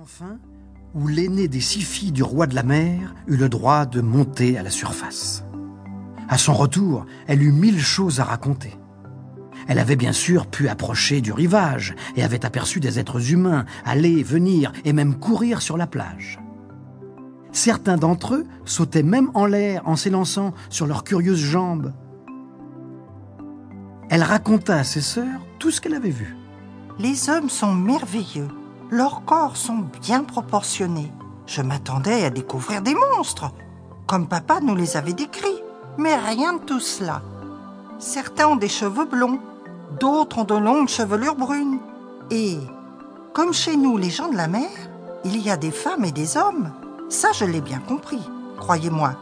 enfin où l'aînée des six filles du roi de la mer eut le droit de monter à la surface. À son retour, elle eut mille choses à raconter. Elle avait bien sûr pu approcher du rivage et avait aperçu des êtres humains aller, venir et même courir sur la plage. Certains d'entre eux sautaient même en l'air en s'élançant sur leurs curieuses jambes. Elle raconta à ses sœurs tout ce qu'elle avait vu. Les hommes sont merveilleux. Leurs corps sont bien proportionnés. Je m'attendais à découvrir des monstres, comme papa nous les avait décrits. Mais rien de tout cela. Certains ont des cheveux blonds, d'autres ont de longues chevelures brunes. Et, comme chez nous les gens de la mer, il y a des femmes et des hommes. Ça, je l'ai bien compris, croyez-moi.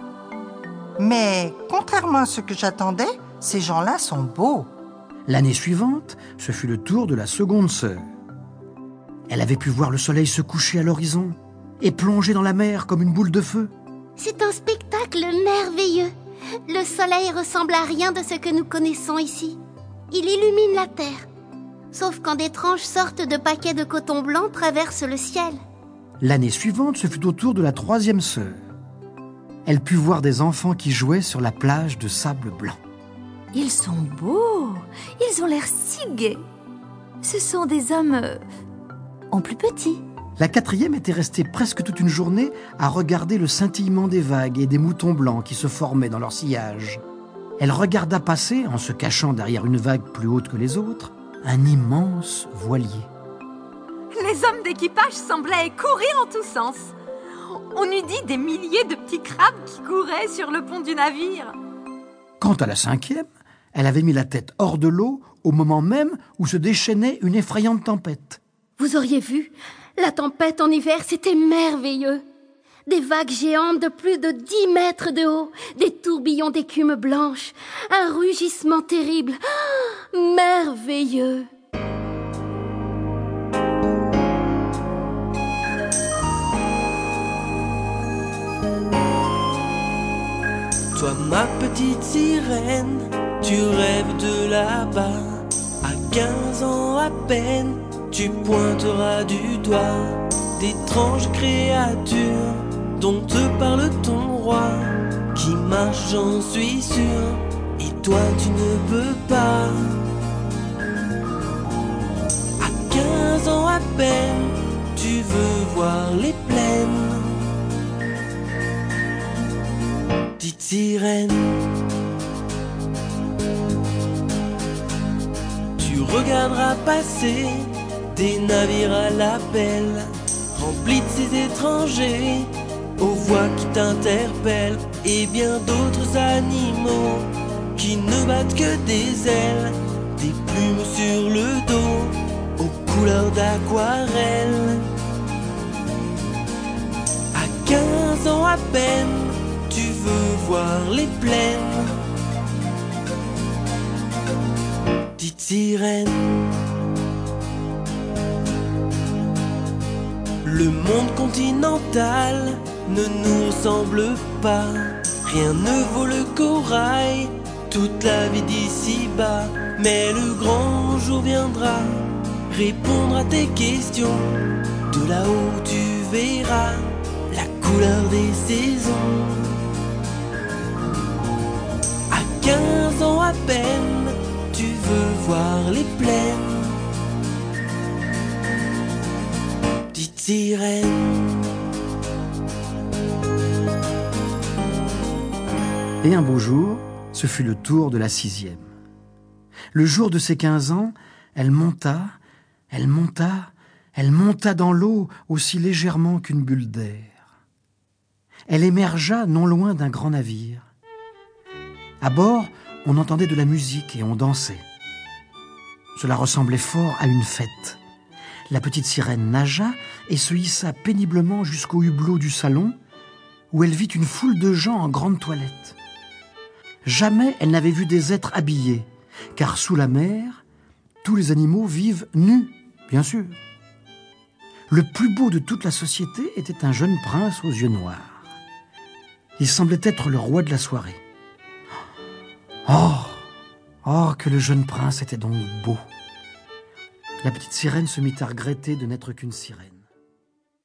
Mais, contrairement à ce que j'attendais, ces gens-là sont beaux. L'année suivante, ce fut le tour de la seconde sœur. Elle avait pu voir le soleil se coucher à l'horizon et plonger dans la mer comme une boule de feu. C'est un spectacle merveilleux. Le soleil ressemble à rien de ce que nous connaissons ici. Il illumine la terre. Sauf quand d'étranges sortes de paquets de coton blanc traversent le ciel. L'année suivante, ce fut au tour de la troisième sœur. Elle put voir des enfants qui jouaient sur la plage de sable blanc. Ils sont beaux. Ils ont l'air si gais. Ce sont des hommes euh, en plus petit. La quatrième était restée presque toute une journée à regarder le scintillement des vagues et des moutons blancs qui se formaient dans leur sillage. Elle regarda passer, en se cachant derrière une vague plus haute que les autres, un immense voilier. Les hommes d'équipage semblaient courir en tous sens. On eût dit des milliers de petits crabes qui couraient sur le pont du navire. Quant à la cinquième, elle avait mis la tête hors de l'eau au moment même où se déchaînait une effrayante tempête. Vous auriez vu, la tempête en hiver, c'était merveilleux. Des vagues géantes de plus de dix mètres de haut, des tourbillons d'écume blanche, un rugissement terrible. Ah, merveilleux. Toi, ma petite sirène, tu rêves de là-bas, à 15 ans à peine tu pointeras du doigt d'étranges créatures dont te parle ton roi, qui marche, j'en suis sûr, et toi tu ne peux pas. À 15 ans à peine, tu veux voir les plaines. Petite sirène. Tu regarderas passer des navires à l'appel, remplis de ces étrangers, aux voix qui t'interpellent, et bien d'autres animaux qui ne battent que des ailes, des plumes sur le dos, aux couleurs d'aquarelle. À 15 ans à peine, tu veux voir les plaines. Petite sirène. Monde continental ne nous ressemble pas. Rien ne vaut le corail, toute la vie d'ici-bas. Mais le grand jour viendra, répondre à tes questions. De là-haut tu verras la couleur des saisons. À 15 ans à peine, tu veux voir les plaines Et un beau jour, ce fut le tour de la sixième. Le jour de ses quinze ans, elle monta, elle monta, elle monta dans l'eau aussi légèrement qu'une bulle d'air. Elle émergea non loin d'un grand navire. À bord, on entendait de la musique et on dansait. Cela ressemblait fort à une fête. La petite sirène nagea et se hissa péniblement jusqu'au hublot du salon, où elle vit une foule de gens en grande toilette. Jamais elle n'avait vu des êtres habillés, car sous la mer, tous les animaux vivent nus, bien sûr. Le plus beau de toute la société était un jeune prince aux yeux noirs. Il semblait être le roi de la soirée. Oh, oh, que le jeune prince était donc beau. La petite sirène se mit à regretter de n'être qu'une sirène.